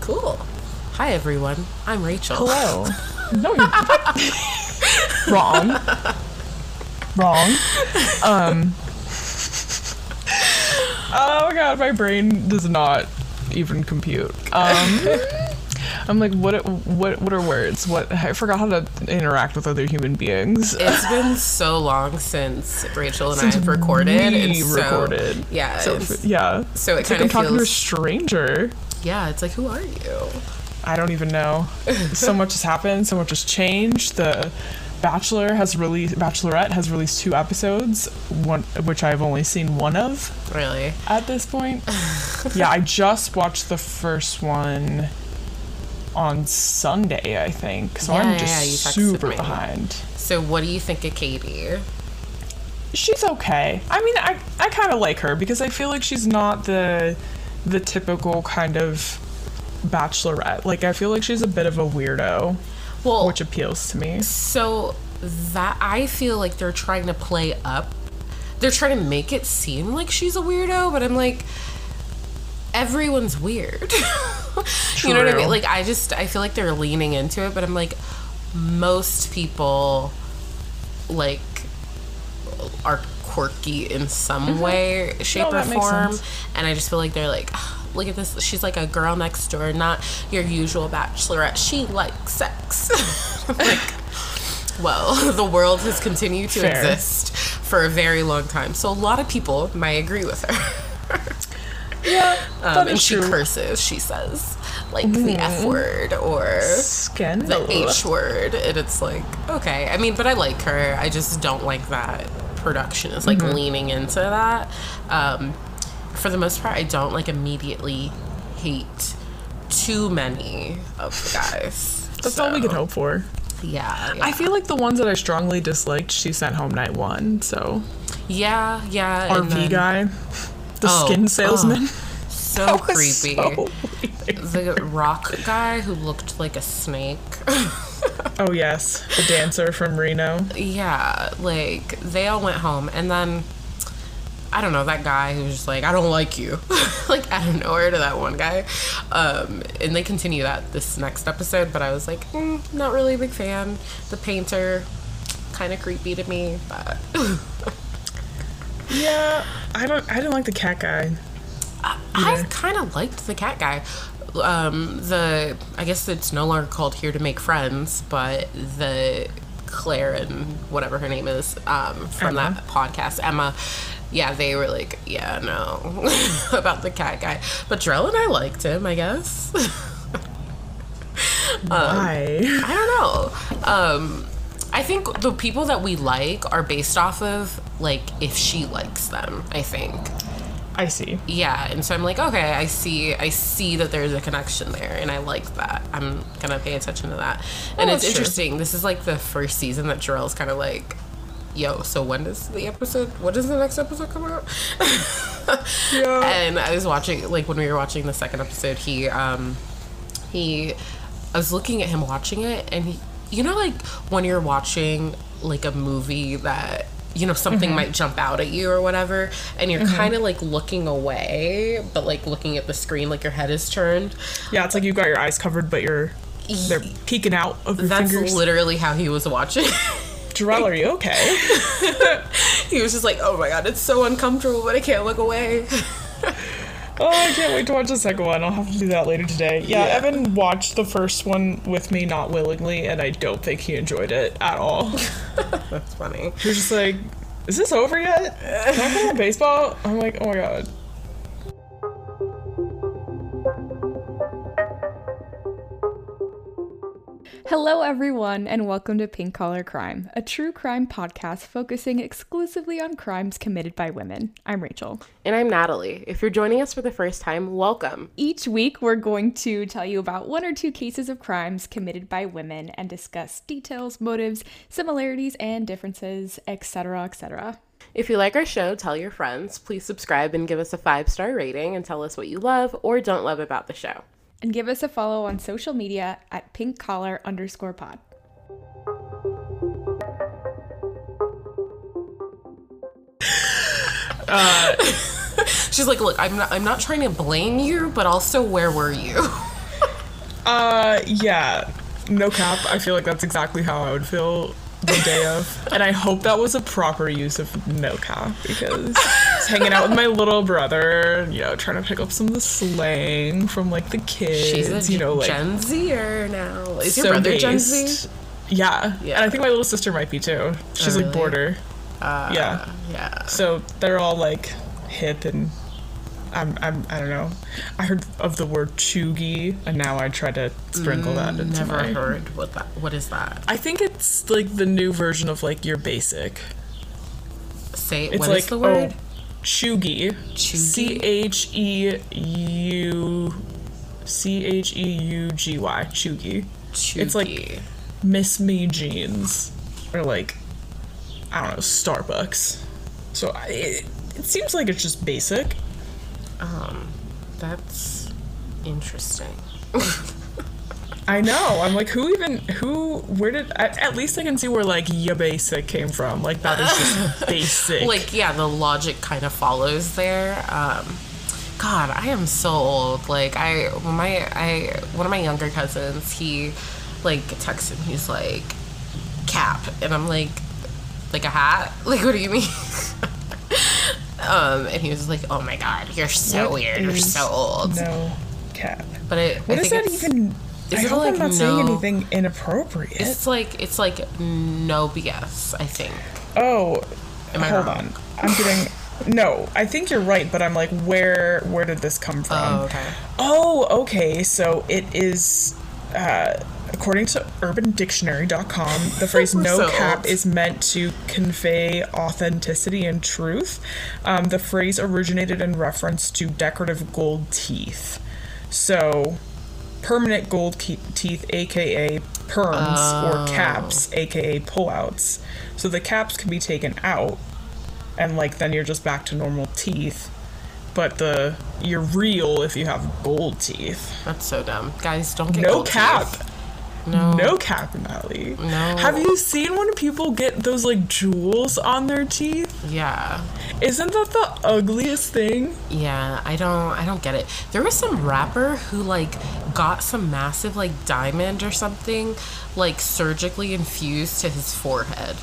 Cool. Hi, everyone. I'm Rachel. Hello. No, you wrong. Wrong. Um. Oh my god, my brain does not even compute. Um. I'm like, what? What? What are words? What? I forgot how to interact with other human beings. It's been so long since Rachel and Since I have recorded. we and so- recorded. Yeah. So it's- yeah. so it It's like kinda I'm talking to a feels- stranger. yeah. It's like, who are you? I don't even know. so much has happened. So much has changed. The Bachelor has released. Bachelorette has released two episodes, one which I've only seen one of Really? at this point. yeah, I just watched the first one on Sunday, I think. So Yeah, I'm just yeah, super behind. So, what do you think of Katie? She's okay. I mean, I I kind of like her because I feel like she's not the the typical kind of bachelorette. Like I feel like she's a bit of a weirdo, Well, which appeals to me. so that I feel like they're trying to play up. They're trying to make it seem like she's a weirdo, but I'm like, everyone's weird. you know what I mean? Like, I just I feel like they're leaning into it, but I'm like, most people like are quirky in some way, shape, Mm-hmm. No, or form, and I just feel like they're like. "Ah, Look at this. She's like a girl next door, not your usual bachelorette. She likes sex. Like, well, the world has continued to Fair. exist for a very long time. So a lot of people might agree with her. Yeah, Um, and she true. Mm-hmm. curses, she says, like the F word or Scandal. the H word. And it's like, okay. I mean, but I like her. I just don't like that production is Mm-hmm. like leaning into that. Um, for the most part, I don't like immediately hate too many of the guys. That's all we can hope for. Yeah, yeah. I feel like the ones that I strongly disliked, she sent home night one. So yeah, yeah. and RV then- guy, the Oh, skin salesman. So creepy. so the rock guy who looked like a snake. Oh yes, the dancer from Reno. yeah, like they all went home, and then I don't know that guy who's just like, I don't like you, like out of nowhere to that one guy. Um, and they continue that this next episode, but I was like, mm, not really a big fan. The painter, kind of creepy to me, but Yeah, I don't. I didn't like the cat guy. I kind of liked the cat guy. Um, the I guess it's no longer called Here to Make Friends, but the Claire and whatever her name is um, from Emma. that podcast, Emma. Yeah, they were like, yeah, no, about the cat guy. But Drell and I liked him, I guess. Why? I don't know. Um, I think the people that we like are based off of like if she likes them. I think. I see. yeah and so i'm like okay i see i see that there's a connection there and i like that i'm gonna pay attention to that and Oh, it's that's true. interesting this is like the first season that Jarrell's kind of like yo so when does the episode what does the next episode come out? Yeah. and i was watching like when we were watching the second episode he um he i was looking at him watching it and he you know like when you're watching like a movie that you know something might jump out at you or whatever and you're kind of like looking away but like looking at the screen like your head is turned. Yeah, it's like you've got your eyes covered, but you're they're peeking out of your that's fingers. literally how he was watching Jarrell, are you okay? he was just like oh my god it's so uncomfortable but i can't look away oh, I can't wait to watch the second one. I'll have to do that later today. Yeah, Yeah. Evan watched the first one with me, not willingly, and I don't think he enjoyed it at all. that's funny He was just like, "Is this over yet? Can I play baseball?" I'm like, "Oh my god." Hello, everyone, and welcome to Pink Collar Crime, a true crime podcast focusing exclusively on crimes committed by women. I'm Rachel. And I'm Natalie. If you're joining us for the first time, welcome. Each week, we're going to tell you about one or two cases of crimes committed by women and discuss details, motives, similarities, and differences, etc., etc. If you like our show, tell your friends. Please subscribe and give us a five star rating and tell us what you love or don't love about the show. And give us a follow on social media at pink collar underscore pod. She's like, look, I'm not, I'm not trying to blame you, but also, where were you? Uh, yeah. No cap. I feel like that's exactly how I would feel the day of. And I hope that was a proper use of no cap because I was hanging out with my little brother, you know, trying to pick up some of the slang from like the kids, She's a you know, like Gen Zer now. Is your so brother Gen. Z? Yeah. Yeah. And I think my little sister might be too. She's Oh, like border. Uh, Yeah. Yeah. So they're all like hip and I'm, I'm I don't know. I heard of the word cheugy and now I try to sprinkle that into Never my heard what that. What is that? I think it's like the new version of like your basic. Say It's what like is the word? oh Cheugy? C H E U C H E U G Y cheugy. It's like Miss Me jeans or like I don't know Starbucks. So I, it, it seems like it's just basic. um, that's interesting. I know. I'm like, who even who? Where did? At, at least I can see where like ya basic came from. Like that is just basic. like yeah the logic kind of follows there um god i am so old like i my i one of my younger cousins he like texted me he's like cap and i'm like like a hat like what do you mean um and he was like oh my god you're so What weird you're so old No cap. but it What I is think that even? Is I it hope like I'm not saying anything inappropriate. it's like it's like no bs i think oh, Am I hold wrong? on. I'm getting. No, I think you're right, but I'm like, where where did this come from? oh okay Oh, okay. So it is, uh, according to UrbanDictionary.com, the phrase "no so cap" old. is meant to convey authenticity and truth. Um, the phrase originated in reference to decorative gold teeth. So, permanent gold ke- teeth, aka perms, or oh. caps, aka pullouts. So the caps can be taken out, and like then you're just back to normal teeth. But the you're real if you have gold teeth. that's so dumb guys don't get No cap. teeth. No No cap, Natalie. No. Have you seen when people get those like jewels on their teeth? yeah Isn't that the ugliest thing? Yeah, I don't I don't get it. There was some rapper who like got some massive like diamond or something like surgically infused to his forehead.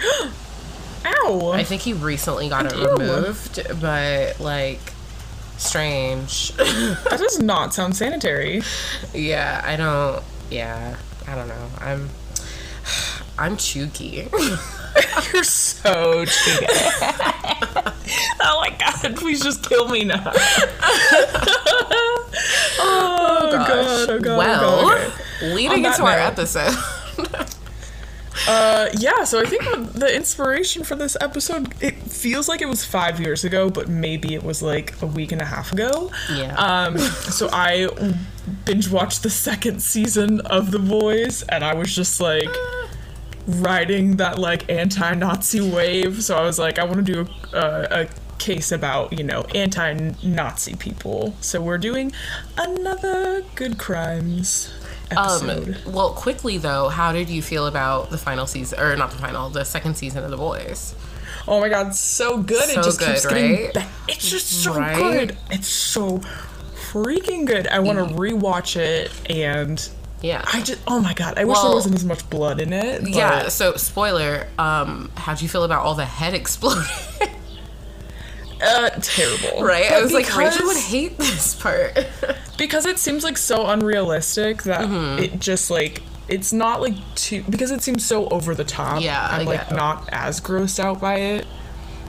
Ow! I think he recently got it Ew. removed, but like strange. that does not sound sanitary. yeah, I don't yeah, I don't know. I'm I'm chooky. You're so cheeky. oh my god, please just kill me now. Oh, oh, oh, god, oh god. well, oh god, okay. leading into our episode. Uh, yeah, so I think the inspiration for this episode, it feels like it was five years ago, but maybe it was like a week and a half ago. Yeah. Um, so I binge watched the second season of The Boys, and I was just like riding that like anti-Nazi wave. So I was like, I want to do a, a case about you know anti-Nazi people. So we're doing another good crimes Um, well, quickly though, how did you feel about the final season, or not the final, the second season of The Boys? Oh my god, so good. So it just keeps good, getting right? It's just so Right? good. It's so freaking good. I want to rewatch it and Yeah. I just oh my god, I wish there wasn't as much blood in it. But yeah, so spoiler, um, how'd you feel about all the head exploding? Uh terrible. right? I But was like, Rachel would hate this part. because it seems like so unrealistic that Mm-hmm. it just like it's not like too because it seems so over the top. Yeah, I'm like yeah. not as grossed out by it.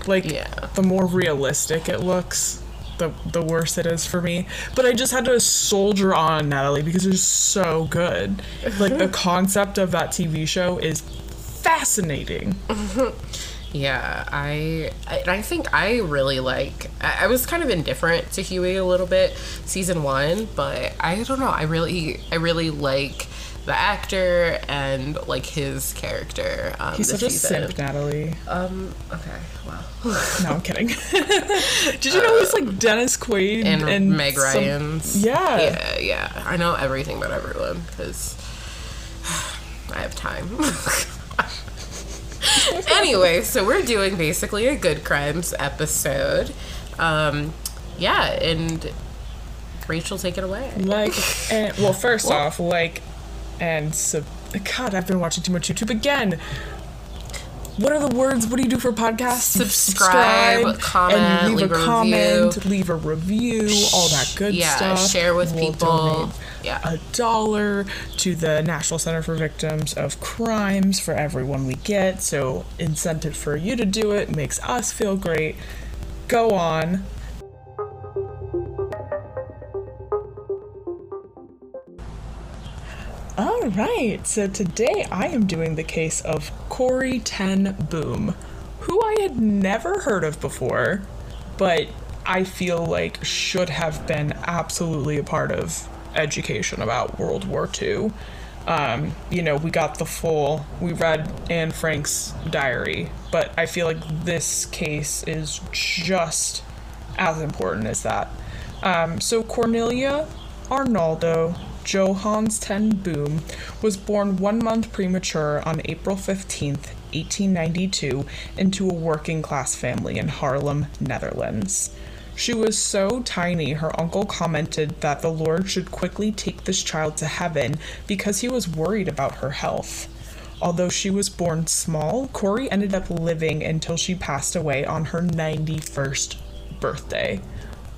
Like Yeah. the more realistic it looks, the the worse it is for me. But I just had to soldier on, Natalie, because it's so good. Like the concept of that TV show is fascinating. Yeah, I I, I think I really like. I, I was kind of indifferent to Hughie a little bit season one, but I don't know. I really I really like the actor and like his character. Um, He's such a simp, Natalie. Um. Okay. Wow. No, I'm kidding. Did you know he's like Dennis Quaid and, Meg some- Ryan's. Yeah. Yeah, yeah. I know everything about everyone because I have time. anyway, so we're doing basically a good crimes episode. Um, yeah, and Rachel, take it away. Like, and well, first off, like, and sub. God, I've been watching too much YouTube again. What are the words? What do you do for podcasts? You Subscribe, comment, and leave, leave a, a comment, review. leave a review, all that good Yeah, stuff. share with We'll people. donate Yeah. a dollar to the National Center for Victims of Crimes for everyone we get. So incentive for you to do it makes us feel great. Go on. All right, so today I am doing the case of Corrie Ten Boom, who I had never heard of before, but I feel like should have been absolutely a part of education about World War II. Um, you know, we got the full, we read Anne Frank's diary, but I feel like this case is just as important as that. Um, so Cornelia Arnolda Johanna Ten Boom was born one month premature on April 15th, 1892, into a working class family in Haarlem, Netherlands. She was so tiny, her uncle commented that the Lord should quickly take this child to heaven because he was worried about her health. Although she was born small, Corrie ended up living until she passed away on her 91st birthday,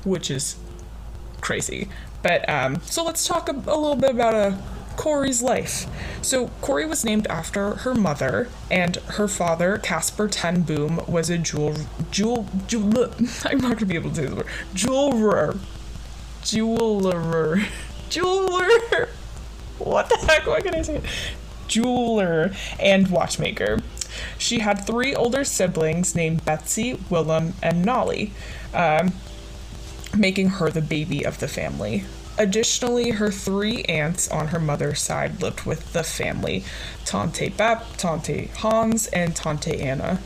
which is crazy. But um, so let's talk a, a little bit about uh, Corrie's life. So Corrie was named after her mother, and her father, Casper Ten Boom, was a jewel jewel jewel. I'm not gonna be able to say the word jeweler, jeweler, jeweler. What the heck? Why can I say it? Jeweler and watchmaker. She had three older siblings named Betsy, Willem, and Nolly. Um, making her the baby of the family. Additionally, her three aunts on her mother's side lived with the family Tante Bep, Tante Hans, and Tante Anna.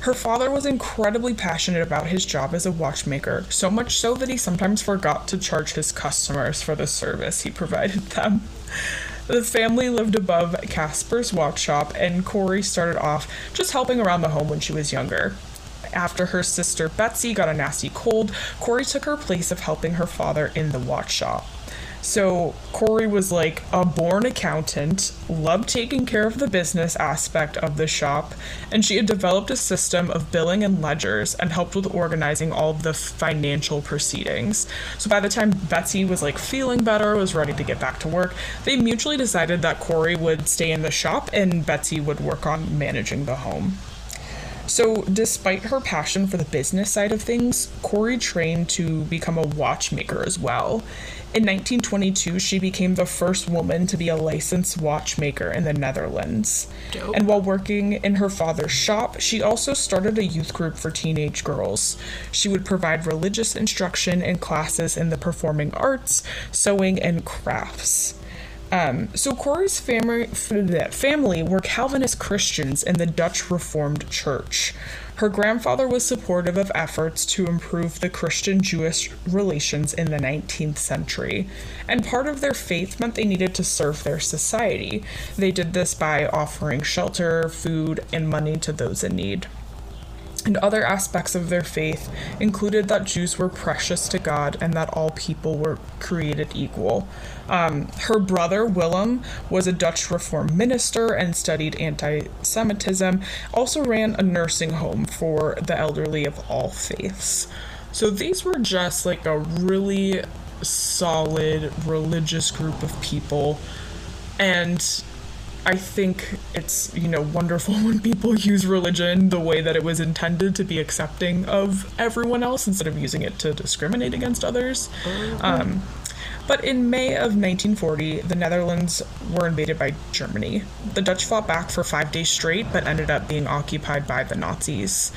Her father was incredibly passionate about his job as a watchmaker, so much so that he sometimes forgot to charge his customers for the service he provided them. The family lived above Casper's watch shop, and Corrie started off just helping around the home when she was younger. After her sister Betsy got a nasty cold, Corrie took her place of helping her father in the watch shop. So Corrie was like a born accountant, loved taking care of the business aspect of the shop, and she had developed a system of billing and ledgers and helped with organizing all of the financial proceedings. So by the time Betsy was like feeling better, was ready to get back to work, they mutually decided that Corrie would stay in the shop and Betsy would work on managing the home. So, despite her passion for the business side of things, Corrie trained to become a watchmaker as well. In 1922, she became the first woman to be a licensed watchmaker in the Netherlands. Dope. And while working in her father's shop, she also started a youth group for teenage girls. She would provide religious instruction and classes in the performing arts, sewing, and crafts. Um, so Corrie's family, family were Calvinist Christians in the Dutch Reformed Church. Her grandfather was supportive of efforts to improve the Christian Jewish relations in the 19th century, and part of their faith meant they needed to serve their society. They did this by offering shelter, food, and money to those in need. And other aspects of their faith included that Jews were precious to God and that all people were created equal. Um, her brother, Willem, was a Dutch Reformed minister and studied anti Semitism, also ran a nursing home for the elderly of all faiths. So these were just like a really solid religious group of people. And I think it's, you know, wonderful when people use religion the way that it was intended to be accepting of everyone else instead of using it to discriminate against others. Um, but in May of 1940, the Netherlands were invaded by Germany. The Dutch fought back for five days straight, but ended up being occupied by the Nazis.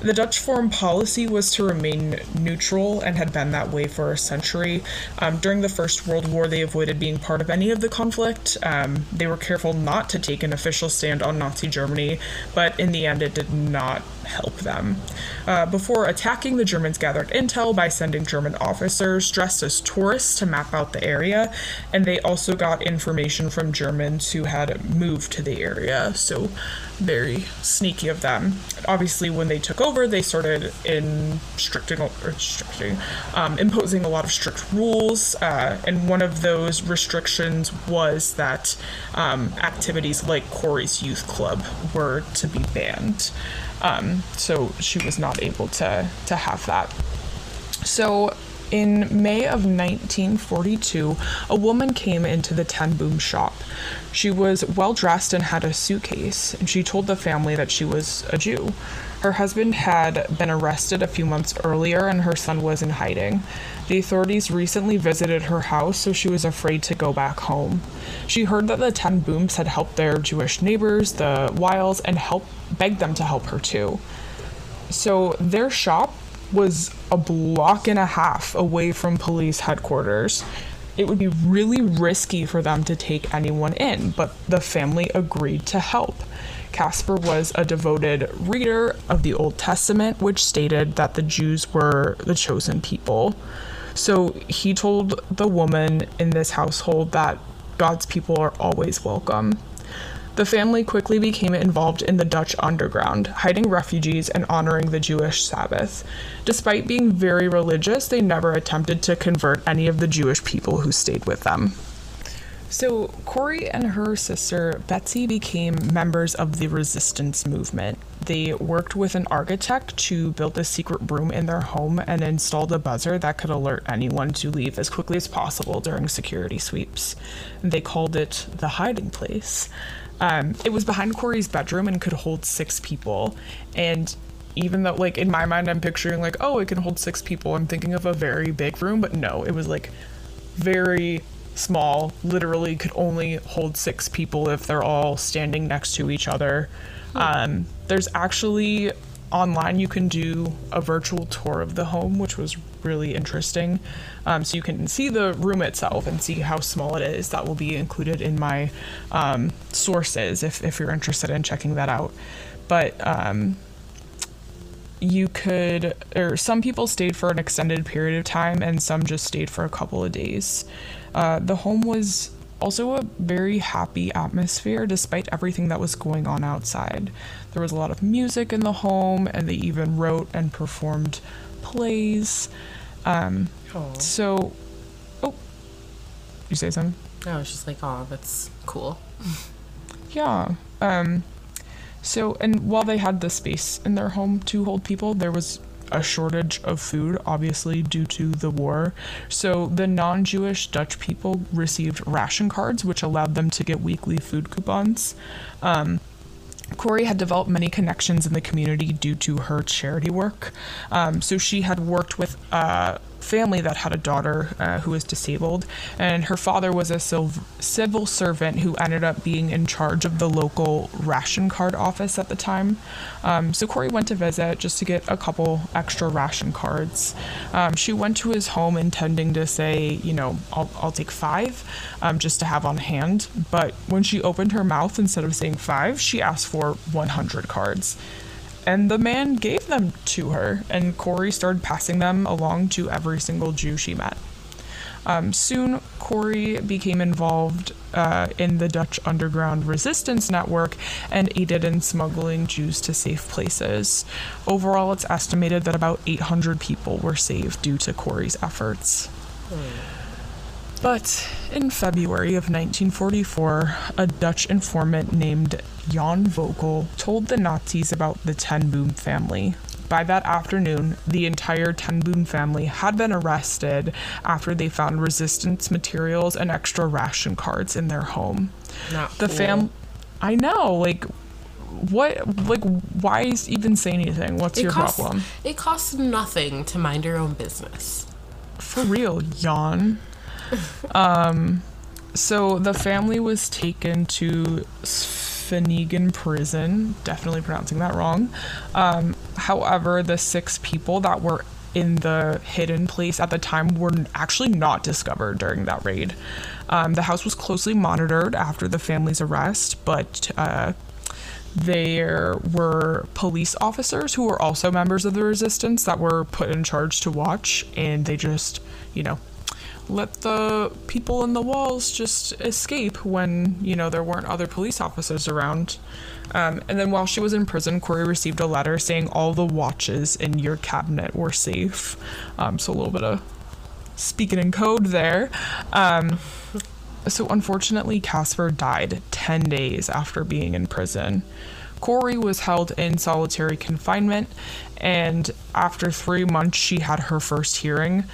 The Dutch foreign policy was to remain neutral and had been that way for a century. Um, during the First World War, they avoided being part of any of the conflict. Um, they were careful not to take an official stand on Nazi Germany, but in the end, it did not help them. Uh, before attacking, the Germans gathered intel by sending German officers dressed as tourists to map out the area, and they also got information from Germans who had moved to the area. So, very sneaky of them. Obviously, when they took over, they started in restricting, um, imposing a lot of strict rules, uh, and one of those restrictions was that um, activities like Corrie's Youth Club were to be banned. Um, so she was not able to to have that. So in May of 1942, a woman came into the Ten Boom shop. She was well dressed and had a suitcase, and she told the family that she was a Jew. Her husband had been arrested a few months earlier, and her son was in hiding. The authorities recently visited her house, so she was afraid to go back home. She heard that the Ten Booms had helped their Jewish neighbors, the Weils, and helped begged them to help her too. So their shop was a block and a half away from police headquarters. It would be really risky for them to take anyone in, but the family agreed to help. Casper was a devoted reader of the Old Testament, which stated that the Jews were the chosen people. So he told the woman in this household that God's people are always welcome. The family quickly became involved in the Dutch underground, hiding refugees and honoring the Jewish Sabbath. Despite being very religious, they never attempted to convert any of the Jewish people who stayed with them. So, Corrie and her sister Betsy became members of the resistance movement. They worked with an architect to build a secret room in their home and installed a buzzer that could alert anyone to leave as quickly as possible during security sweeps. They called it the hiding place. Um, it was behind Corrie's bedroom and could hold six people. And even though, like, in my mind, I'm picturing, like, oh, it can hold six people, I'm thinking of a very big room, but no, it was like very small, literally could only hold six people if they're all standing next to each other. Um, there's actually online you can do a virtual tour of the home, which was really interesting. Um, so you can see the room itself and see how small it is. That will be included in my um, sources if, if you're interested in checking that out. But um, you could, or some people stayed for an extended period of time, and some just stayed for a couple of days. Uh, the home was also a very happy atmosphere despite everything that was going on outside. There was a lot of music in the home, and they even wrote and performed plays. Um, so, oh, you say something? I was just like, oh, that's cool. Yeah. Um, so, and while they had the space in their home to hold people, there was a shortage of food, obviously, due to the war. So, the non Jewish Dutch people received ration cards, which allowed them to get weekly food coupons. Um, Corrie had developed many connections in the community due to her charity work. Um, so she had worked with a family that had a daughter uh, who was disabled, and her father was a civil servant who ended up being in charge of the local ration card office at the time. Um, so Corrie went to visit just to get a couple extra ration cards. Um, she went to his home intending to say, you know, I'll, I'll take five um, just to have on hand. But when she opened her mouth, instead of saying five, she asked for 100 cards. And the man gave them to her, and Corrie started passing them along to every single Jew she met. Um, soon, Corrie became involved uh, in the Dutch underground resistance network and aided in smuggling Jews to safe places. Overall, it's estimated that about 800 people were saved due to Corrie's efforts. But in February of 1944, a Dutch informant named Jan Vogel told the Nazis about the Ten Boom family. By that afternoon, the entire Ten Boom family had been arrested after they found resistance materials and extra ration cards in their home. Not The cool. fam I know, like, what, like, why is even say anything? What's your costs, problem? It costs nothing to mind your own business. For real, yawn. Um, so the family was taken to Finnegan prison. Definitely pronouncing that wrong. Um, however, the six people that were in the hidden place at the time were actually not discovered during that raid. Um, the house was closely monitored after the family's arrest, but uh, there were police officers who were also members of the resistance that were put in charge to watch, and they just, you know, let the people in the walls just escape when, you know, there weren't other police officers around. Um, and then while she was in prison, Corrie received a letter saying all the watches in your cabinet were safe. Um, so a little bit of speaking in code there. Um, so unfortunately, Casper died 10 days after being in prison. Corrie was held in solitary confinement, and after three months, she had her first hearing.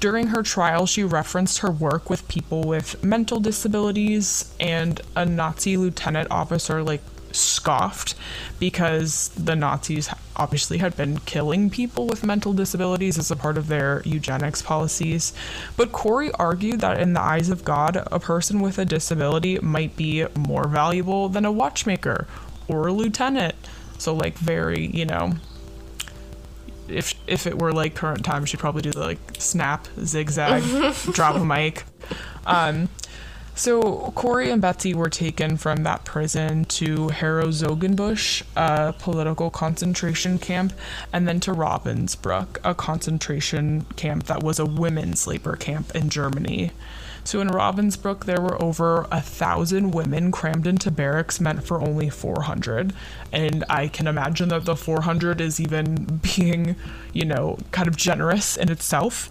During her trial, she referenced her work with people with mental disabilities, and a Nazi lieutenant officer like scoffed because the Nazis obviously had been killing people with mental disabilities as a part of their eugenics policies. But Corrie argued that in the eyes of God, a person with a disability might be more valuable than a watchmaker or a lieutenant. So, like, very, you know, if if it were like current time, she'd probably do the like snap, zigzag, drop a mic. Um, so Corrie and Betsy were taken from that prison to Herzogenbusch, a political concentration camp, and then to Ravensbrück, a concentration camp that was a women's labor camp in Germany. So in Ravensbrück, there were over a thousand women crammed into barracks meant for only 400. And I can imagine that the 400 is even being, you know, kind of generous in itself.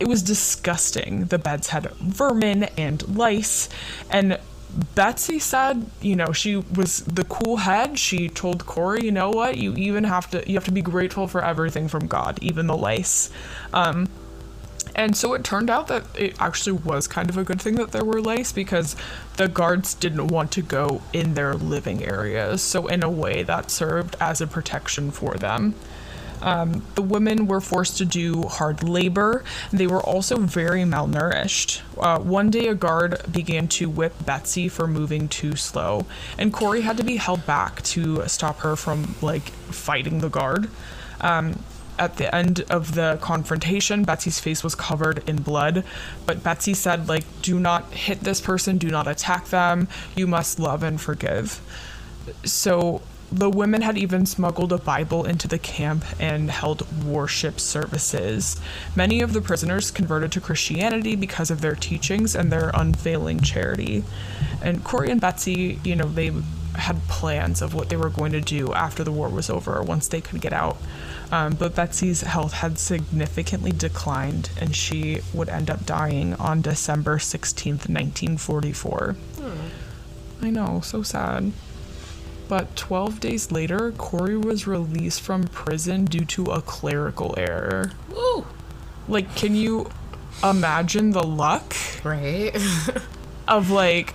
It was disgusting. The beds had vermin and lice. And Betsy said, you know, she was the cool head. She told Corrie, you know what, you even have to you have to be grateful for everything from God, even the lice. Um, and so it turned out that it actually was kind of a good thing that there were lice because the guards didn't want to go in their living areas. So, in a way, that served as a protection for them. Um, the women were forced to do hard labor. They were also very malnourished. Uh, one day, a guard began to whip Betsy for moving too slow, and Corrie had to be held back to stop her from like fighting the guard. Um, at the end of the confrontation, Betsy's face was covered in blood. But Betsy said, like, do not hit this person, do not attack them. You must love and forgive. So the women had even smuggled a Bible into the camp and held worship services. Many of the prisoners converted to Christianity because of their teachings and their unfailing charity. And Corrie and Betsy, you know, they had plans of what they were going to do after the war was over once they could get out. Um, but Betsy's health had significantly declined and she would end up dying on December 16th, 1944. Hmm. I know, so sad. But 12 days later, Corrie was released from prison due to a clerical error. Woo! Like, can you imagine the luck? Right? of like,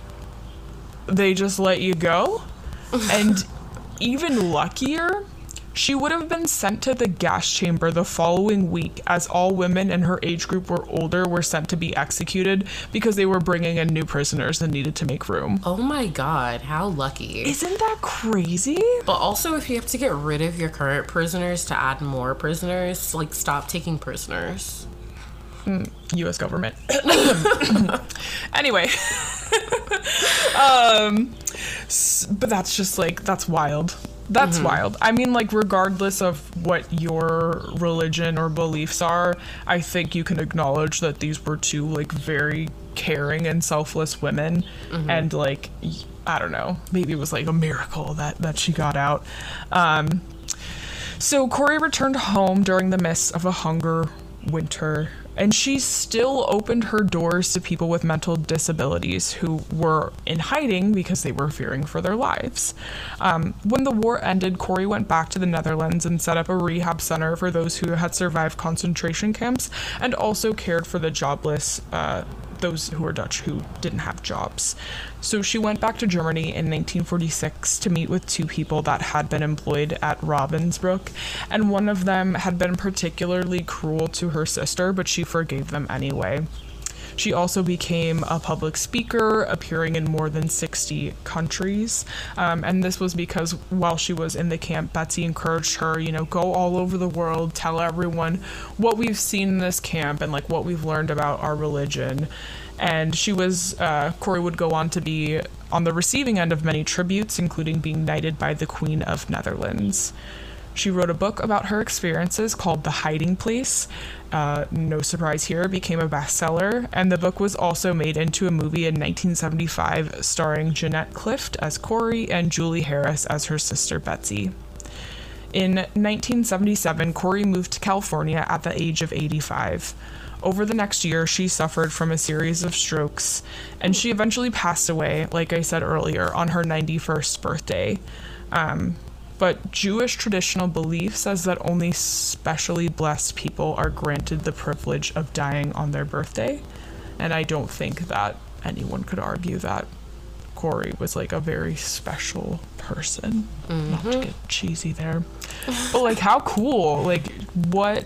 they just let you go? and even luckier, she would have been sent to the gas chamber the following week, as all women in her age group were older were sent to be executed because they were bringing in new prisoners and needed to make room. Oh my god, how lucky. Isn't that crazy? But also, if you have to get rid of your current prisoners to add more prisoners, like stop taking prisoners. Mm, U.S. government. anyway, um, but that's just like that's wild. That's mm-hmm. wild. I mean, like, regardless of what your religion or beliefs are, I think you can acknowledge that these were two, like, very caring and selfless women. Mm-hmm. And, like, I don't know, maybe it was like a miracle that, that she got out. Um, so Corrie returned home during the midst of a hunger winter and she still opened her doors to people with mental disabilities who were in hiding because they were fearing for their lives. Um, when the war ended, Corrie went back to the Netherlands and set up a rehab center for those who had survived concentration camps and also cared for the jobless uh, those who were Dutch who didn't have jobs. So she went back to Germany in 1946 to meet with two people that had been employed at Ravensbrück, and one of them had been particularly cruel to her sister, but she forgave them anyway. She also became a public speaker, appearing in more than 60 countries. Um, and this was because while she was in the camp, Betsy encouraged her, you know, go all over the world, tell everyone what we've seen in this camp and like what we've learned about our religion. And she was, uh, Corrie would go on to be on the receiving end of many tributes, including being knighted by the Queen of Netherlands. She wrote a book about her experiences called The Hiding Place. Uh, no surprise here, became a bestseller, and the book was also made into a movie in 1975 starring Jeanette Clift as Corrie and Julie Harris as her sister Betsy. In 1977, Corrie moved to California at the age of 85. Over the next year, she suffered from a series of strokes, and she eventually passed away, like I said earlier, on her 91st birthday. Um, but Jewish traditional belief says that only specially blessed people are granted the privilege of dying on their birthday. And I don't think that anyone could argue that Corrie was like a very special person. Not to get cheesy there. but like how cool. Like what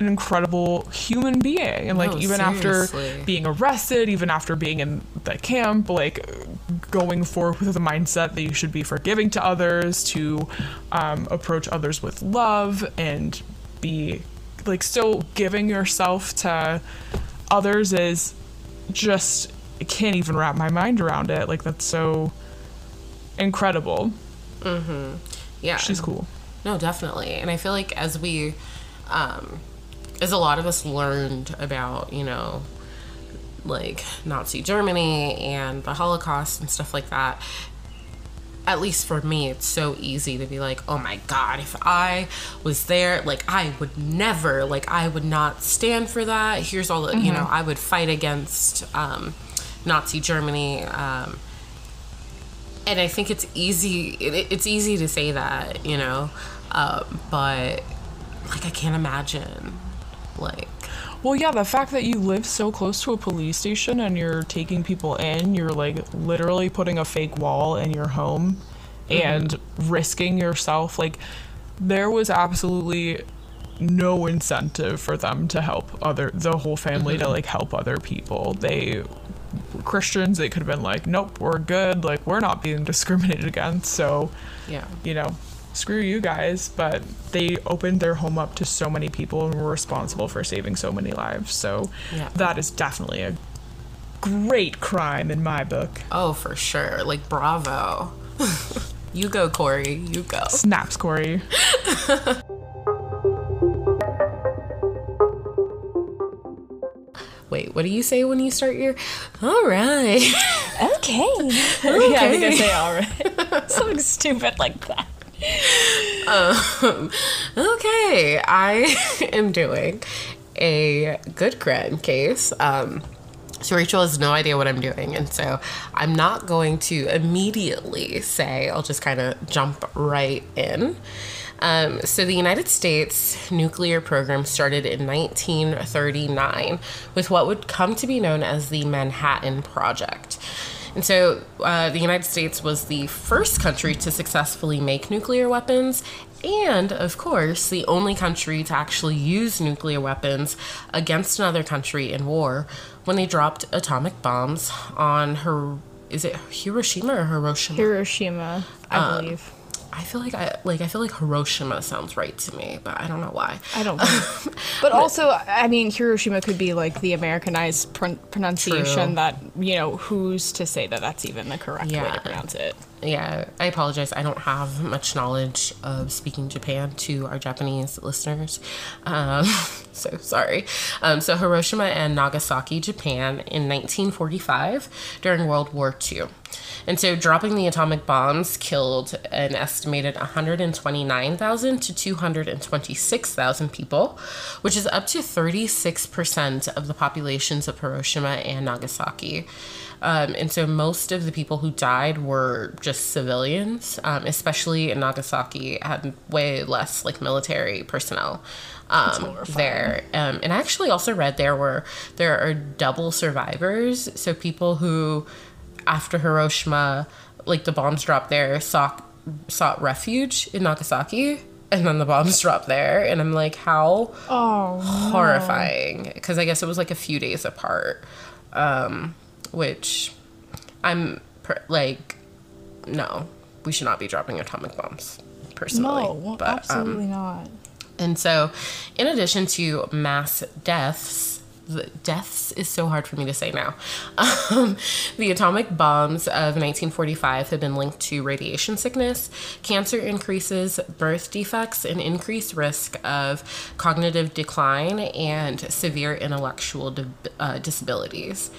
an incredible human being. And like No, even after being arrested, even after being in the camp, like going forward with the mindset that you should be forgiving to others, to um, approach others with love and be like still giving yourself to others is just I can't even wrap my mind around it. Like that's so incredible. mm-hmm Yeah. She's cool. No, definitely. And I feel like as we, um, as a lot of us learned about, you know, like Nazi Germany and the Holocaust and stuff like that, at least for me, it's so easy to be like, oh my God, if I was there, like, I would never, like, I would not stand for that. Here's all, the you know, I would fight against um, Nazi Germany. Um, and I think it's easy. It, it's easy to say that, you know, uh, but like I can't imagine, like Well, yeah, the fact that you live so close to a police station and you're taking people in, you're like literally putting a fake wall in your home mm-hmm. and risking yourself. Like, there was absolutely no incentive for them to help other, the whole family to mm-hmm. like help other people. They Christians, they could have been like, nope, we're good. Like, we're not being discriminated against. So, yeah, you know, screw you guys, but they opened their home up to so many people and were responsible for saving so many lives. So Yeah. that is definitely a great crime in my book. oh for sure, like bravo, you go Corrie, you go. Snaps, Corrie. Wait, what do you say when you start your? All right, Okay. Yeah, I think I say all right. Something stupid like that. Okay, I am doing a good crime case. Um, so Rachel has no idea what I'm doing, and so I'm not going to immediately say. I'll just kind of jump right in. Um, so the United States nuclear program started in 1939 with what would come to be known as the Manhattan Project. And so uh, the United States was the first country to successfully make nuclear weapons, and of course, the only country to actually use nuclear weapons against another country in war when they dropped atomic bombs on her. Is it Hiroshima or Hiroshima? Hiroshima, I believe. I feel like I like I feel like Hiroshima sounds right to me, but I don't know why. I don't think. but also, I mean, Hiroshima could be like the Americanized pron- pronunciation True. that, you know, who's to say that that's even the correct way to pronounce it? Yeah, I apologize. I don't have much knowledge of speaking Japan to our Japanese listeners. Um, so sorry. Um, so, Hiroshima and Nagasaki, Japan, in 1945 during World War II. And so, dropping the atomic bombs killed an estimated 129,000 to 226,000 people, which is up to 36% of the populations of Hiroshima and Nagasaki. Um, and so most of the people who died were just civilians, um, especially in Nagasaki, had way less like military personnel um, there. Um, and I actually also read there were there are double survivors, so people who after Hiroshima, like the bombs dropped there, sought sought refuge in Nagasaki. And then the bombs dropped there, and I'm like, how Oh, horrifying. Because I guess it was like a few days apart, um, which I'm per- like, no, we should not be dropping atomic bombs personally. no, but um, absolutely not. and so, in addition to mass deaths, the deaths is so hard for me to say now. Um, the atomic bombs of 1945 have been linked to radiation sickness, cancer increases, birth defects, and increased risk of cognitive decline and severe intellectual di- uh, disabilities.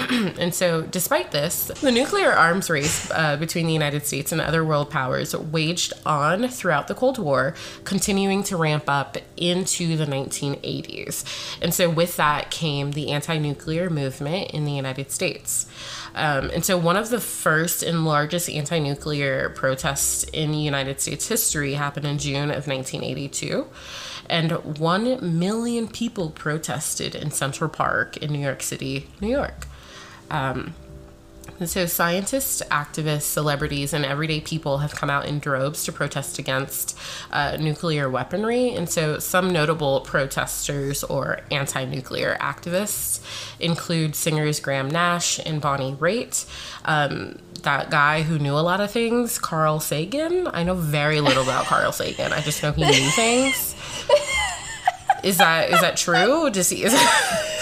and so, despite this, the nuclear arms race uh, between the United States and other world powers waged on throughout the Cold War, continuing to ramp up into the 1980s. And so, with that came the anti nuclear movement in the United States. Um, and so, one of the first and largest anti nuclear protests in United States history happened in June of 1982 and 1 million people protested in Central Park in New York City, New York. Um, and so, scientists, activists, celebrities, and everyday people have come out in droves to protest against uh, nuclear weaponry. And so, some notable protesters or anti nuclear activists include singers Graham Nash and Bonnie Raitt. Um, that guy who knew a lot of things, Carl Sagan. I know very little about Carl Sagan. I just know he knew things. Is that is that true? Does he? Is I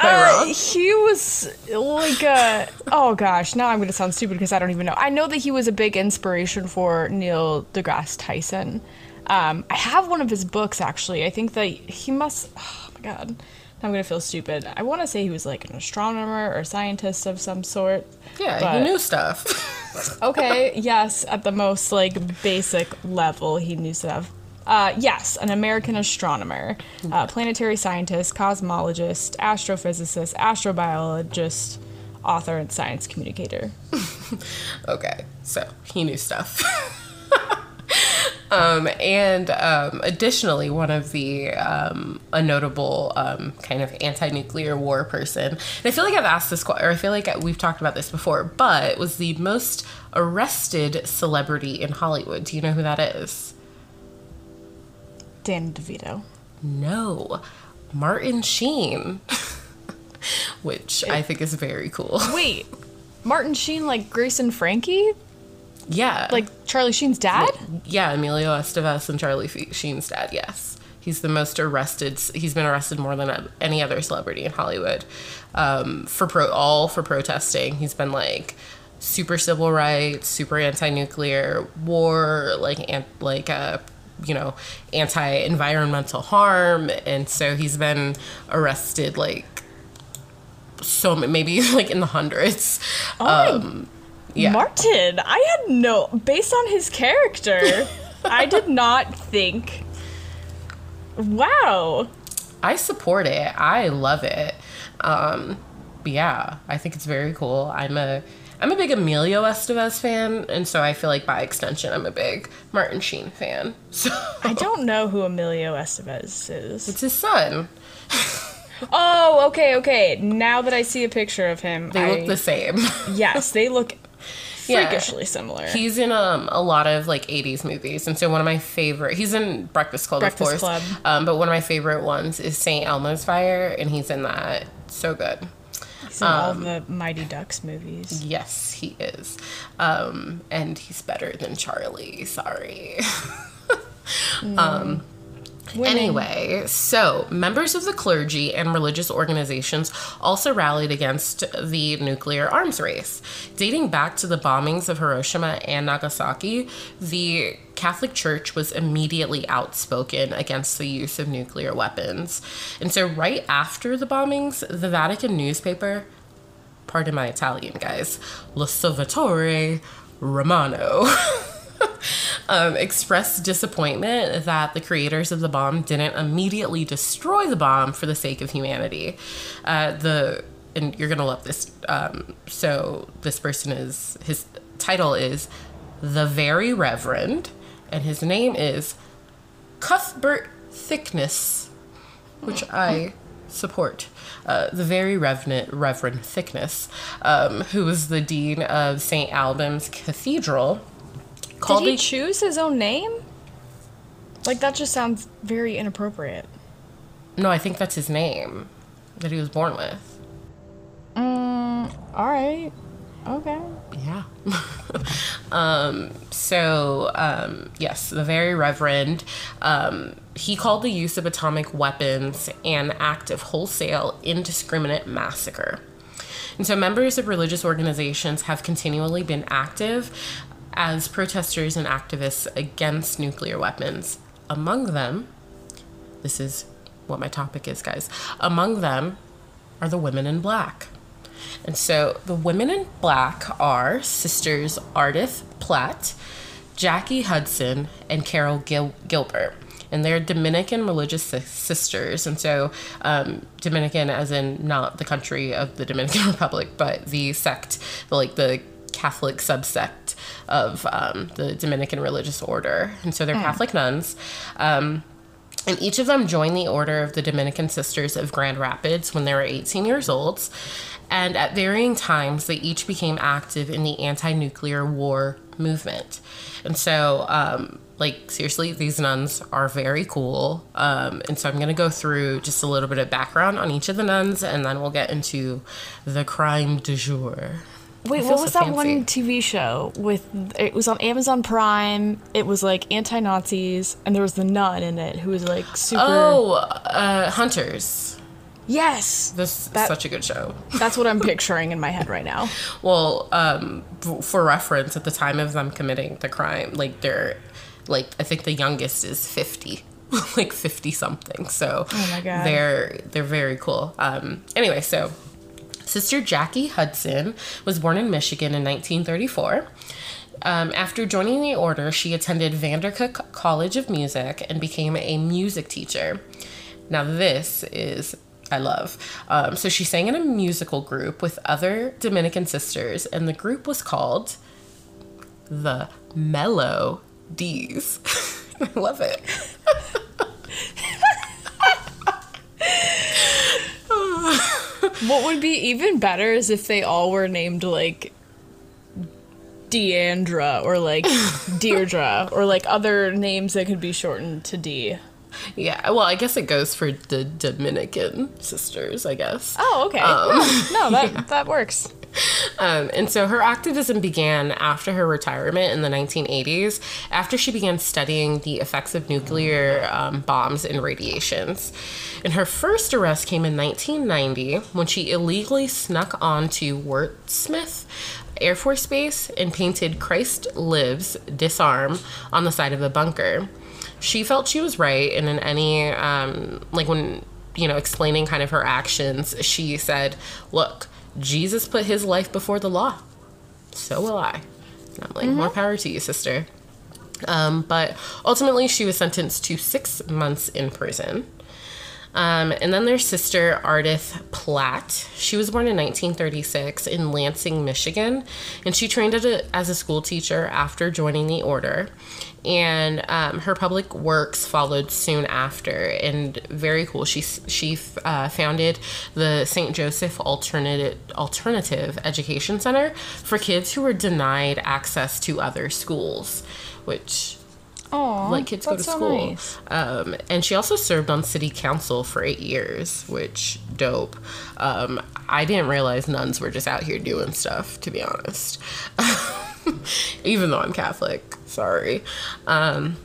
Uh, he was like a oh gosh now i'm gonna sound stupid because i don't even know. I know that he was a big inspiration for neil degrasse tyson. Um, i have one of his books actually. I think that he must oh my god. Now i'm gonna feel stupid. I want to say he was like an astronomer or scientist of some sort Yeah, but- he knew stuff. okay yes at the most like basic level he knew stuff uh, yes, an American astronomer, uh, planetary scientist, cosmologist, astrophysicist, astrobiologist, author, and science communicator. Okay, so he knew stuff. um, and um, additionally, one of the um, a notable um, kind of anti-nuclear war person. And I feel like I've asked this, que- or I feel like we've talked about this before, but was the most arrested celebrity in Hollywood. Do you know who that is? Dan DeVito. No, Martin Sheen. Which I think is very cool. Wait, Martin Sheen, like Grace and Frankie? Yeah. Like Charlie Sheen's dad? Yeah, Emilio Estevez and Charlie Sheen's dad. Yes, he's the most arrested. He's been arrested more than any other celebrity in Hollywood um, for pro all for protesting. He's been like super civil rights, super anti-nuclear war, like an, like uh, you know anti-environmental harm, and so he's been arrested like so ma- maybe like in the hundreds. um, yeah. Martin, I had no. Based on his character, I did not think. Wow. I support it. I love it. Um, yeah, I think it's very cool. I'm a I'm a big Emilio Estevez fan, and so I feel like by extension, I'm a big Martin Sheen fan. So I don't know who Emilio Estevez is. it's his son. Oh, okay, okay. Now that I see a picture of him, They I, look the same. yes, they look Yeah. freakishly similar. He's in um, a lot of like 80s movies, and so one of my favorite. He's in Breakfast Club, Breakfast of course. Club. Um, but one of my favorite ones is St. Elmo's Fire, and he's in that. So good. He's in all um, the Mighty Ducks movies. Yes, he is. Um, and he's better than Charlie. Sorry. um, Winning. anyway, so members of the clergy and religious organizations also rallied against the nuclear arms race. Dating back to the bombings of Hiroshima and Nagasaki, the Catholic Church was immediately outspoken against the use of nuclear weapons. And so, right after the bombings, the Vatican newspaper pardon my Italian, guys, L'Osservatore Romano, um, expressed disappointment that the creators of the bomb didn't immediately destroy the bomb for the sake of humanity. Uh, the and you're gonna love this. Um, so this person is his title is the Very Reverend, and his name is Cuthbert Thicknesse, which I support. Uh, the very Reverend, Reverend Thicknesse, um, who was the dean of St. Albans Cathedral, Did he it- choose his own name? Like that just sounds very inappropriate. no, I think that's his name that he was born with. Mm, all right. Okay. Yeah. um, so, um, yes, the very reverend, um, he called the use of atomic weapons an act of wholesale, indiscriminate massacre. And so, members of religious organizations have continually been active as protesters and activists against nuclear weapons. Among them, this is what my topic is, guys. Among them are the women in black. And so the women in black are sisters Ardith Platt, Jackie Hudson, and Carol Gil- Gilbert. And they're Dominican religious sisters. And so, um, Dominican, as in not the country of the Dominican Republic, but the sect, like the Catholic subsect of um, the Dominican religious order. And so they're Catholic nuns. Um, and each of them joined the Order of the Dominican Sisters of Grand Rapids when they were 18 years old. And at varying times, they each became active in the anti nuclear war movement. And so, um, like, seriously, these nuns are very cool. Um, and so I'm going to go through just a little bit of background on each of the nuns, and then we'll get into the crime du jour. Wait, what so was that fancy. one TV show with? It was on Amazon Prime. It was like anti Nazis, and there was the nun in it who was like super. Oh, uh, Hunters. yes, This is That- such a good show. that's what I'm picturing in my head right now. Well, um, for reference, at the time of them committing the crime, like they're, like I think the youngest is fifty, like fifty something. So Oh my God. they're they're very cool. Um, anyway, so Sister Jackie Hudson was born in Michigan in 1934. Um, after joining the order, she attended Vandercook College of Music and became a music teacher. Now, this is, I love. Um, so, she sang in a musical group with other Dominican sisters, and the group was called the Mellow D's. I love it. What would be even better is if they all were named like Deandra or like Deirdre or like other names that could be shortened to D. Yeah, well, I guess it goes for the Dominican sisters, I guess. Oh, okay. Um, no, that that works. Um, and so her activism began after her retirement in the 1980s, after she began studying the effects of nuclear um, bombs and radiations. And her first arrest came in 1990 when she illegally snuck onto Wurtsmith Air Force Base and painted Christ Lives Disarm on the side of a bunker. She felt she was right, and in any, um, like when, you know, explaining kind of her actions, she said, Look, Jesus put his life before the law. So will I. And I'm like, more power to you, sister. Um, but ultimately, she was sentenced to six months in prison. Um, and then their sister, Ardith Platt. She was born in 1936 in Lansing, Michigan, and she trained a, as a school teacher after joining the order. And um, her public works followed soon after, and very cool. She she uh, founded the St. Joseph Alternative Alternative Education Center for kids who were denied access to other schools, which Oh, let kids go to so school. nice. Um, and she also served on city council for eight years, which dope. Um, I didn't realize nuns were just out here doing stuff, to be honest. Even though I'm Catholic, sorry. Um,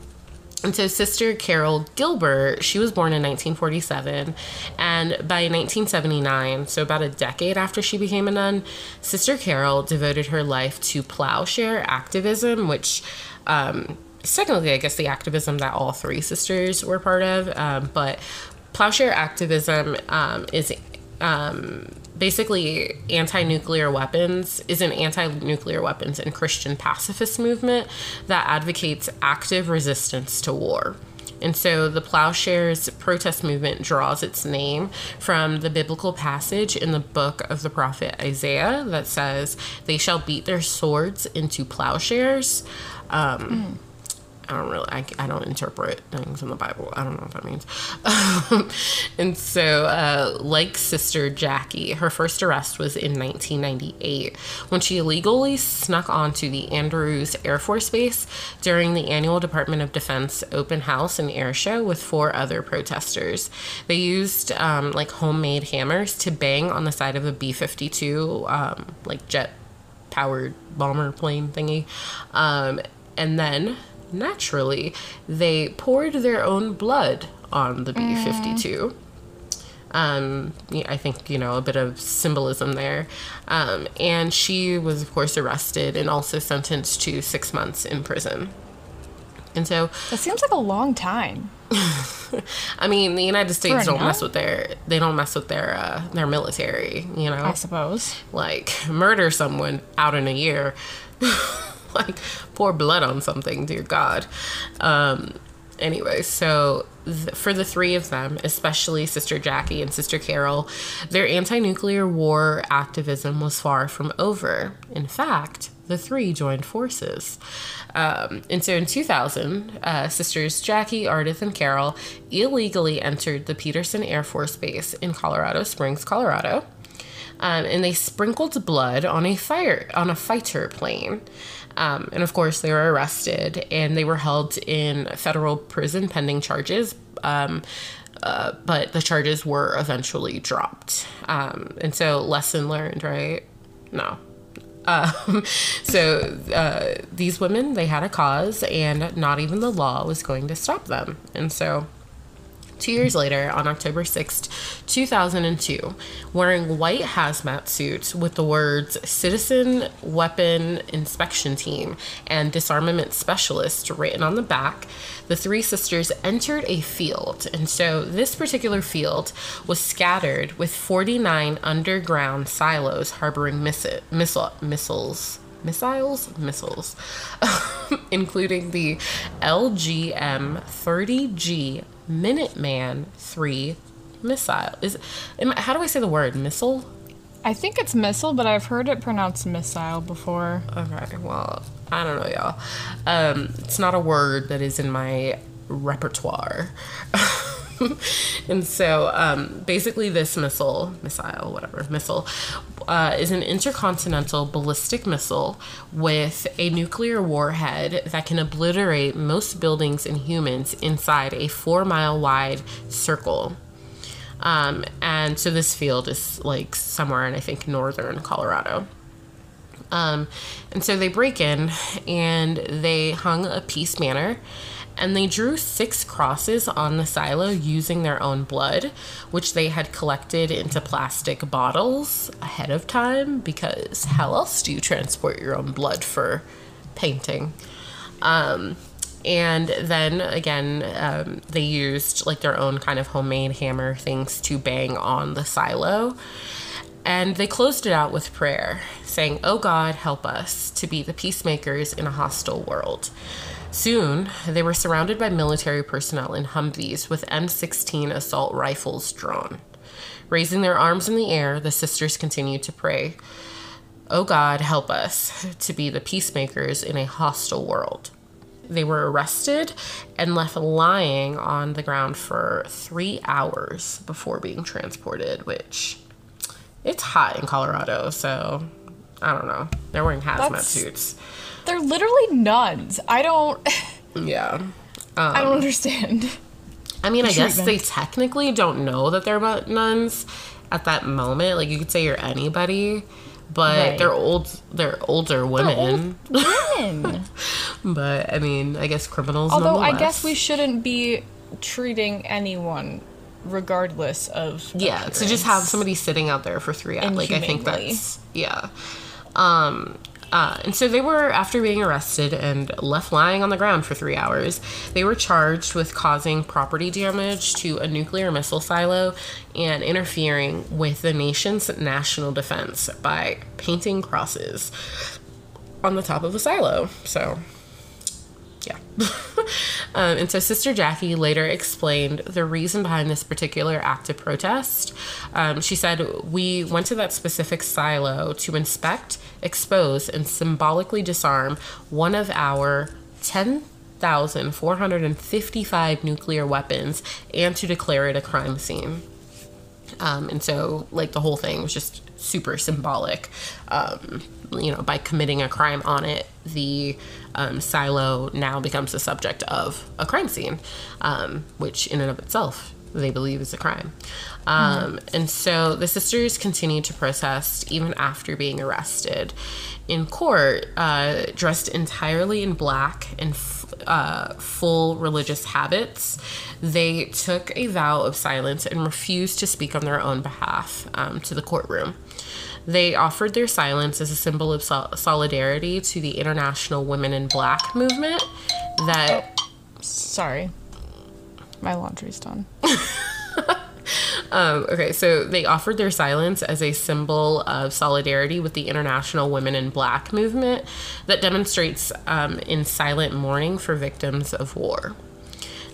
and so, Sister Carol Gilbert, she was born in 1947. And by 1979, so about a decade after she became a nun, Sister Carol devoted her life to plowshare activism, which um, technically, I guess, the activism that all three sisters were part of. Um, but plowshare activism um, is um, basically anti-nuclear weapons is an anti-nuclear weapons and christian pacifist movement that advocates active resistance to war and so the Plowshares protest movement draws its name from the biblical passage in the book of the prophet Isaiah that says, They shall beat their swords into plowshares. Um, I don't really, I, I don't interpret things in the Bible. I don't know what that means. Um, and so, uh, like Sister Jackie, her first arrest was in 1998 when she illegally snuck onto the Andrews Air Force Base during the annual Department of Defense open house and air show with four other protesters. They used um, like homemade hammers to bang on the side of a B 52, um, like jet powered bomber plane thingy. Um, and then naturally, they poured their own blood on the B 52. Um, I think, you know, a bit of symbolism there. Um, and she was, of course, arrested and also sentenced to six months in prison. And so, That seems like a long time. I mean, the United States don't mess with their they don't mess with their uh, their military, you know. I suppose. like murder someone out in a year like pour blood on something dear god. Um anyway so th- for the three of them especially sister jackie and sister carol their anti-nuclear war activism was far from over. In fact the three joined forces. Um, and so in 2000 uh, sisters jackie ardith and carol illegally entered the peterson air force base in colorado springs colorado. Um, and they sprinkled blood on a fire on a fighter plane. Um, and of course, they were arrested and they were held in federal prison pending charges. Um, uh, but the charges were eventually dropped. Um, and so, lesson learned, right? No. Um, so uh, these women, they had a cause, and not even the law was going to stop them. And so, Two years later, on October 6th, 2002, wearing white hazmat suits with the words Citizen Weapon Inspection Team and Disarmament Specialist written on the back, the three sisters entered a field. And so this particular field was scattered with 49 underground silos harboring missi- missile, missiles missiles missiles including the lgm 30g minuteman 3 missile. Is I- how do i say the word? Missile? I think it's missile, but I've heard it pronounced missile before. okay well i don't know y'all. Um it's not a word that is in my repertoire and so um, basically this missile missile whatever missile uh, is an intercontinental ballistic missile with a nuclear warhead that can obliterate most buildings and humans inside a four mile wide circle. Um, and so this field is like somewhere in i think northern colorado. Um, and so they break in and they hung a peace banner and they drew six crosses on the silo using their own blood, which they had collected into plastic bottles ahead of time because how else do you transport your own blood for painting? Um, and then again, um, they used like their own kind of homemade hammer things to bang on the silo. And they closed it out with prayer, saying, Oh God, help us to be the peacemakers in a hostile world. Soon, they were surrounded by military personnel in Humvees with M16 assault rifles drawn. Raising their arms in the air, the sisters continued to pray, Oh God, help us to be the peacemakers in a hostile world. They were arrested and left lying on the ground for three hours before being transported, which it's hot in Colorado, so I don't know. They're wearing hazmat That's- suits. They're literally nuns. I don't. Yeah. I don't understand. I mean, I guess they technically don't know that they're nuns at that moment. Like you could say you're anybody, but Right. they're old. They're older women. Women. But I mean, I guess criminals. Although I guess we shouldn't be treating anyone regardless of yeah to just have somebody sitting out there for three hours like i think that's yeah um uh, and so they were after being arrested and left lying on the ground for three hours they were charged with causing property damage to a nuclear missile silo and interfering with the nation's national defense by painting crosses on the top of a silo. So yeah. Um, and so Sister Jackie later explained the reason behind this particular act of protest. Um, she said, We went to that specific silo to inspect, expose, and symbolically disarm one of our 10,455 nuclear weapons and to declare it a crime scene. Um, and so, like, the whole thing was just super symbolic. Um, you know, by committing a crime on it, the um, silo now becomes the subject of a crime scene, um, which in and of itself they believe is a crime. Um, And so the sisters continued to protest even after being arrested. In court, uh, dressed entirely in black and f- uh, full religious habits, they took a vow of silence and refused to speak on their own behalf um, to the courtroom. They offered their silence as a symbol of sol- solidarity to the International Women in Black movement that Sorry. My laundry's done. Um, okay, so they offered their silence as a symbol of solidarity with the International Women in Black movement that demonstrates um, in silent mourning for victims of war.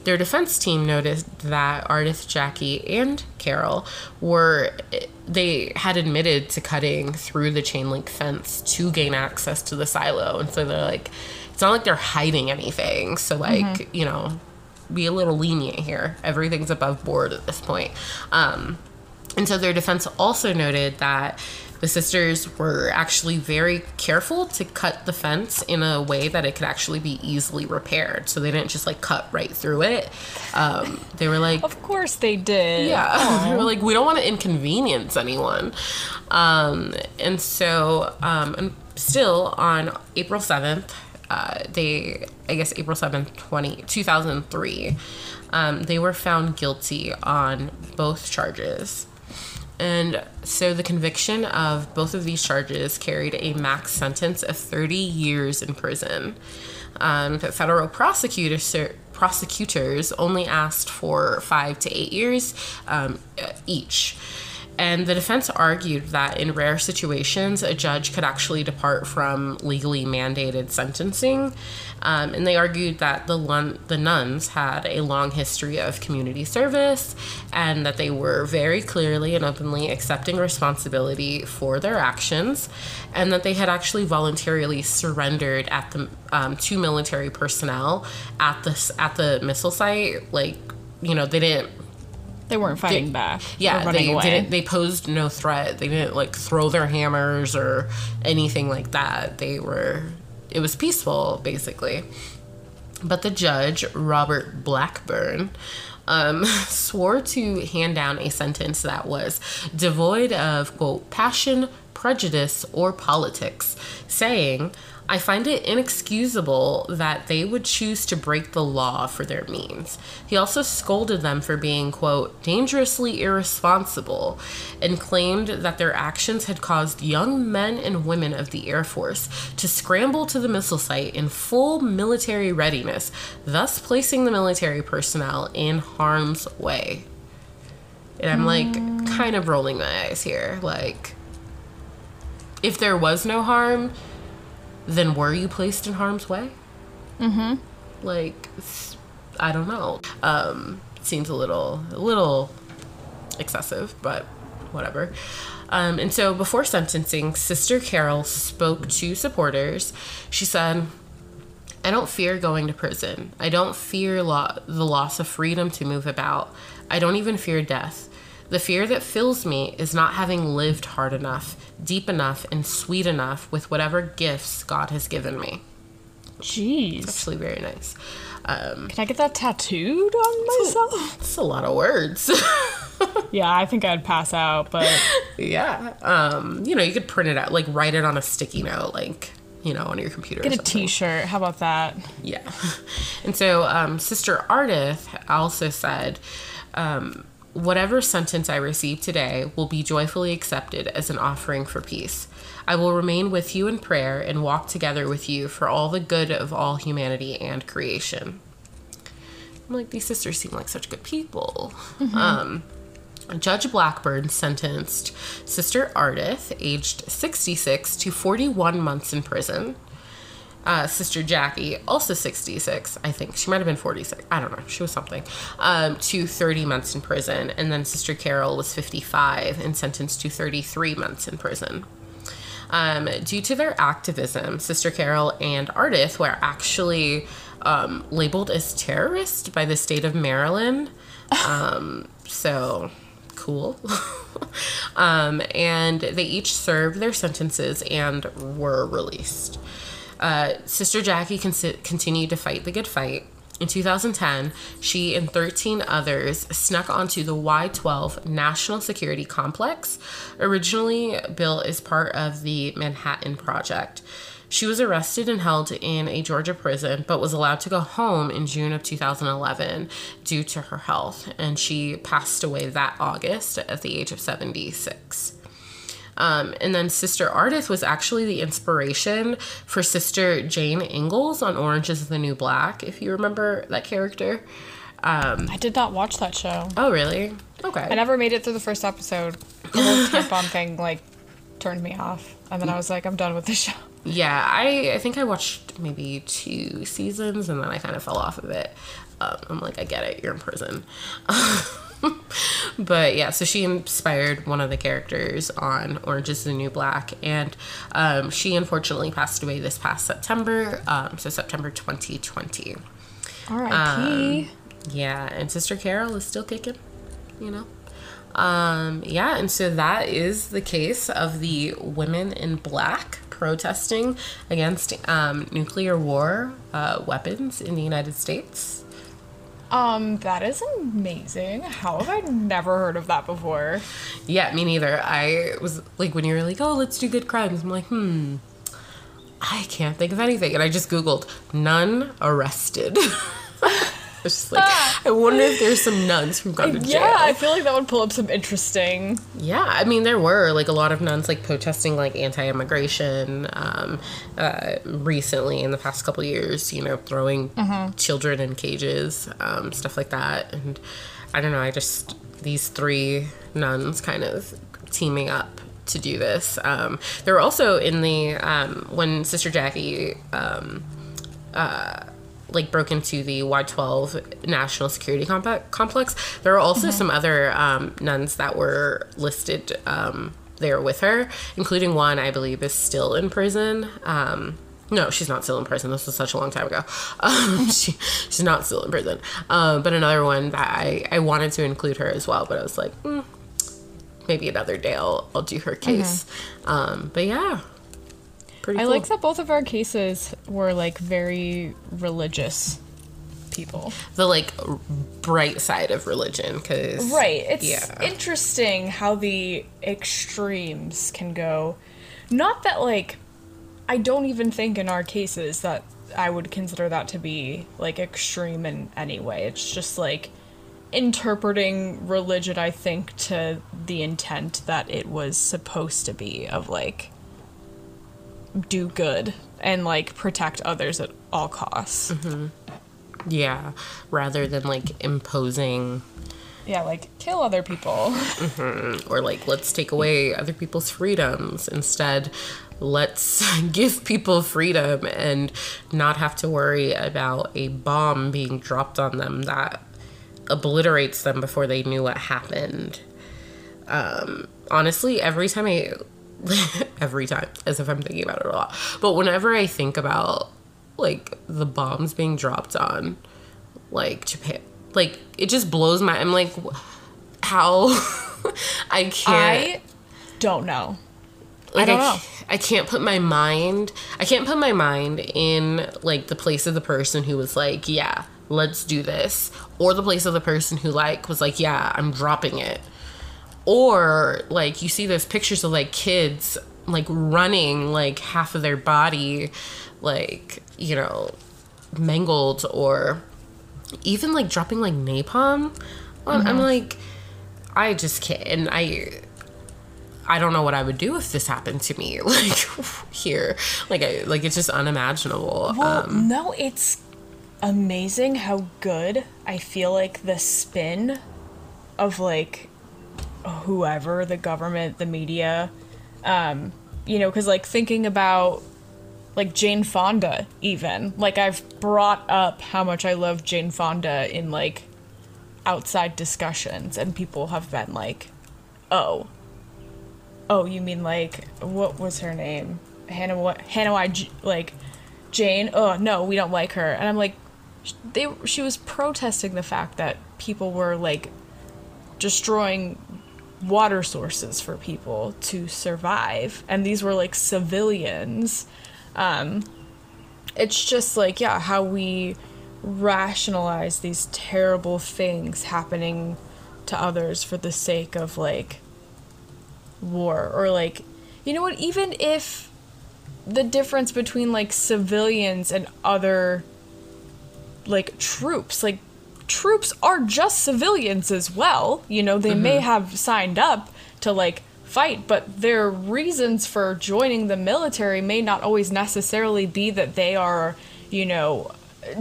Their defense team noticed that Ardith, Jackie, and Carol were they had admitted to cutting through the chain link fence to gain access to the silo, and so they're like, it's not like they're hiding anything. So like, you know, be a little lenient here. Everything's above board at this point. Um, and so their defense also noted that the sisters were actually very careful to cut the fence in a way that it could actually be easily repaired. So they didn't just like cut right through it. Um, they were like, Of course they did. yeah. they were like, we don't want to inconvenience anyone. Um, and so, um, and still on April 7th, uh, they, I guess April 7th, 20, 2003, um, they were found guilty on both charges. And so the conviction of both of these charges carried a max sentence of 30 years in prison. Um, federal prosecutors prosecutors only asked for five to eight years um, each. And the defense argued that in rare situations, a judge could actually depart from legally mandated sentencing. Um, and they argued that the, lun- the nuns had a long history of community service and that they were very clearly and openly accepting responsibility for their actions and that they had actually voluntarily surrendered at the um, to military personnel at the, at the missile site. Like, you know, they didn't They weren't fighting back. yeah, they didn't. They posed no threat. They didn't like throw their hammers or anything like that. They were. It was peaceful, basically. But the judge, Robert Blackburn, um, swore to hand down a sentence that was devoid of quote passion, prejudice, or politics, saying. I find it inexcusable that they would choose to break the law for their means. He also scolded them for being, quote, dangerously irresponsible, and claimed that their actions had caused young men and women of the Air Force to scramble to the missile site in full military readiness, thus placing the military personnel in harm's way. And I'm like, kind of rolling my eyes here. Like, if there was no harm, then were you placed in harm's way? Mm-hmm. Like, I don't know. Um, seems a little, a little excessive, but whatever. Um, and so before sentencing, Sister Carol spoke to supporters. She said, I don't fear going to prison. I don't fear lo- the loss of freedom to move about. I don't even fear death. The fear that fills me is not having lived hard enough, deep enough, and sweet enough with whatever gifts God has given me. Jeez. Actually, very nice. Um, Can I get that tattooed on myself? it's a lot of words. yeah, I think I'd pass out, but yeah. Um, you know, you could print it out, like write it on a sticky note, like, you know, on your computer. get a t-shirt. How about that? Yeah. And so um, Sister Ardith also said, um, Whatever sentence I receive today will be joyfully accepted as an offering for peace. I will remain with you in prayer and walk together with you for all the good of all humanity and creation. I'm like, these sisters seem like such good people. Um, Judge Blackburn sentenced Sister Ardith, aged 66, to 41 months in prison. Uh, sister Jackie, also 66, I think. She might have been 46. I don't know. She was something. Um, to 30 months in prison. And then Sister Carol was 55 and sentenced to 33 months in prison. Um, due to their activism, Sister Carol and Ardith were actually um, labeled as terrorists by the state of Maryland. Um, so cool. um, and they each served their sentences and were released. Uh, Sister Jackie con- continued to fight the good fight. In 2010, she and 13 others snuck onto the Y 12 National Security Complex, originally built as part of the Manhattan Project. She was arrested and held in a Georgia prison, but was allowed to go home in June of 2011 due to her health, and she passed away that August at the age of 76. Um, and then Sister Ardith was actually the inspiration for Sister Jane Ingalls on Orange is the New Black, if you remember that character. I did not watch that show. Oh, really? Okay. I never made it through the first episode. The whole tampon thing like turned me off, and then I was like, I'm done with this show. Yeah, I, I think I watched maybe two seasons and then I kind of fell off of it. Um, I'm like, I get it, you're in prison. but yeah, so she inspired one of the characters on Orange is the New Black, and um, she unfortunately passed away this past September, um, so September 2020. R.I.P. Yeah, and Sister Carol is still kicking, you know. Um, yeah, and so that is the case of the women in black protesting against um, nuclear war uh, weapons in the United States. Um, that is amazing. How have I never heard of that before? Yeah, me neither. I was like, when you were like, oh, let's do good crimes, I'm like, hmm, I can't think of anything. And I just Googled nun arrested. I was just like, I wonder if there's some nuns from gone to jail. Yeah, I feel like that would pull up some interesting. Yeah, I mean there were like a lot of nuns like protesting like anti-immigration um, uh, recently in the past couple years. You know, throwing children in cages, um, stuff like that. And I don't know. I just these three nuns kind of teaming up to do this. Um, they were also in the um, when Sister Jackie. Um, like broke into the Y12 National Security Complex. There are also some other um, nuns that were listed um, there with her, including one I believe is still in prison. Um, no, she's not still in prison. This was such a long time ago. Um, she, she's not still in prison. Um, but another one that I, I wanted to include her as well, but I was like, mm, maybe another day I'll, I'll do her case. Um, but yeah. Pretty I cool. like that both of our cases were like very religious people. the like bright side of religion because Right. It's yeah interesting how the extremes can go. Not that like I don't even think in our cases that I would consider that to be like extreme in any way. It's just like interpreting religion I think to the intent that it was supposed to be of like do good and like protect others at all costs. yeah rather than like imposing Yeah, like kill other people. or like let's take away other people's freedoms instead let's give people freedom and not have to worry about a bomb being dropped on them that obliterates them before they knew what happened um honestly every time i every time as if i'm thinking about it a lot but whenever i think about like the bombs being dropped on like japan like it just blows my i'm like how i can't I don't know. like I don't I, know. I can't put my mind I can't put my mind in like the place of the person who was like, yeah, let's do this, or the place of the person who like was like, yeah, I'm dropping it. Or like you see those pictures of like kids like running like half of their body like, you know, mangled or even like dropping like napalm on I'm like I just can't and I I don't know what I would do if this happened to me, like here, like I, like it's just unimaginable. Well, um, no, it's amazing how good I feel like the spin of like whoever the government, the media, um, you know, because like thinking about like Jane Fonda even. Like I've brought up how much I love Jane Fonda in like outside discussions and people have been like, "Oh. Oh, you mean like what was her name? Hannah what Hannah J- like Jane? Oh, no, we don't like her." And I'm like they she was protesting the fact that people were like destroying water sources for people to survive. And these were like civilians. Um it's just like yeah how we rationalize these terrible things happening to others for the sake of like war. Or like you know what? Even if the difference between like civilians and other like troops like troops are just civilians as well. You know they may have signed up to like fight but their reasons for joining the military may not always necessarily be that they are you know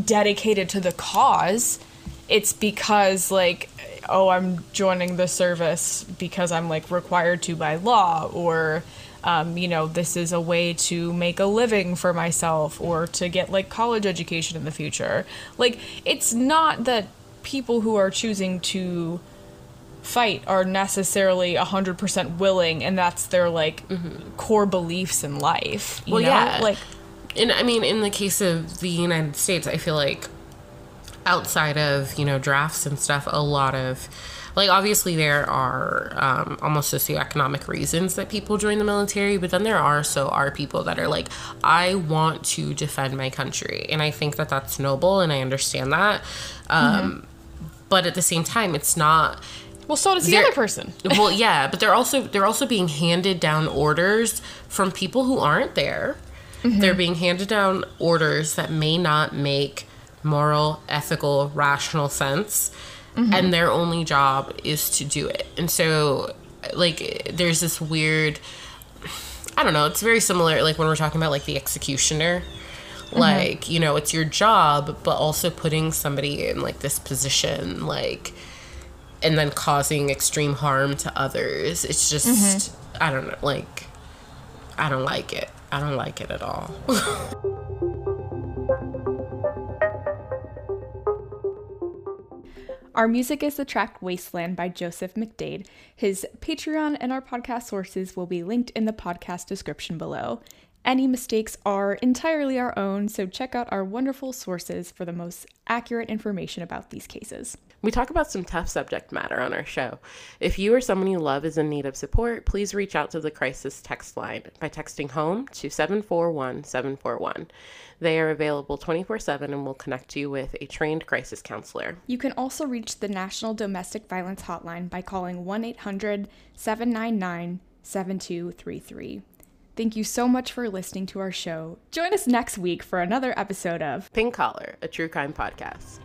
dedicated to the cause. It's because like oh i'm joining the service because i'm like required to by law or um, you know this is a way to make a living for myself or to get like college education in the future. Like it's not that people who are choosing to fight are necessarily 100% willing and that's their like core beliefs in life you Well, know? yeah. like And I mean, in the case of the United States, I feel like outside of, you know, drafts and stuff, a lot of, like, obviously there are um, almost socioeconomic reasons that people join the military, but then there are so are people that are like, I want to defend my country. And I think that that's noble and I understand that. Um, But at the same time, it's not well so does the other person. well yeah but they're also they're also being handed down orders from people who aren't there. Mm-hmm. They're being handed down orders that may not make moral ethical rational sense mm-hmm. and their only job is to do it. And so like there's this weird i don't know it's very similar like when we're talking about like the executioner Mm-hmm. like you know it's your job but also putting somebody in like this position like and then causing extreme harm to others. It's just mm-hmm. I don't know, like I don't like it. I don't like it at all. Our music is the track Wasteland by Joseph McDade. His Patreon and our podcast sources will be linked in the podcast description below. Any mistakes are entirely our own, so check out our wonderful sources for the most accurate information about these cases. we talk about some tough subject matter on our show. If you or someone you love is in need of support, please reach out to the crisis text line by texting home to 741 741. They are available 24 7 and will connect you with a trained crisis counselor. You can also reach the National Domestic Violence Hotline by calling 1 800 799 7233. Thank you so much for listening to our show. Join us next week for another episode of Pink Collar, a true crime podcast.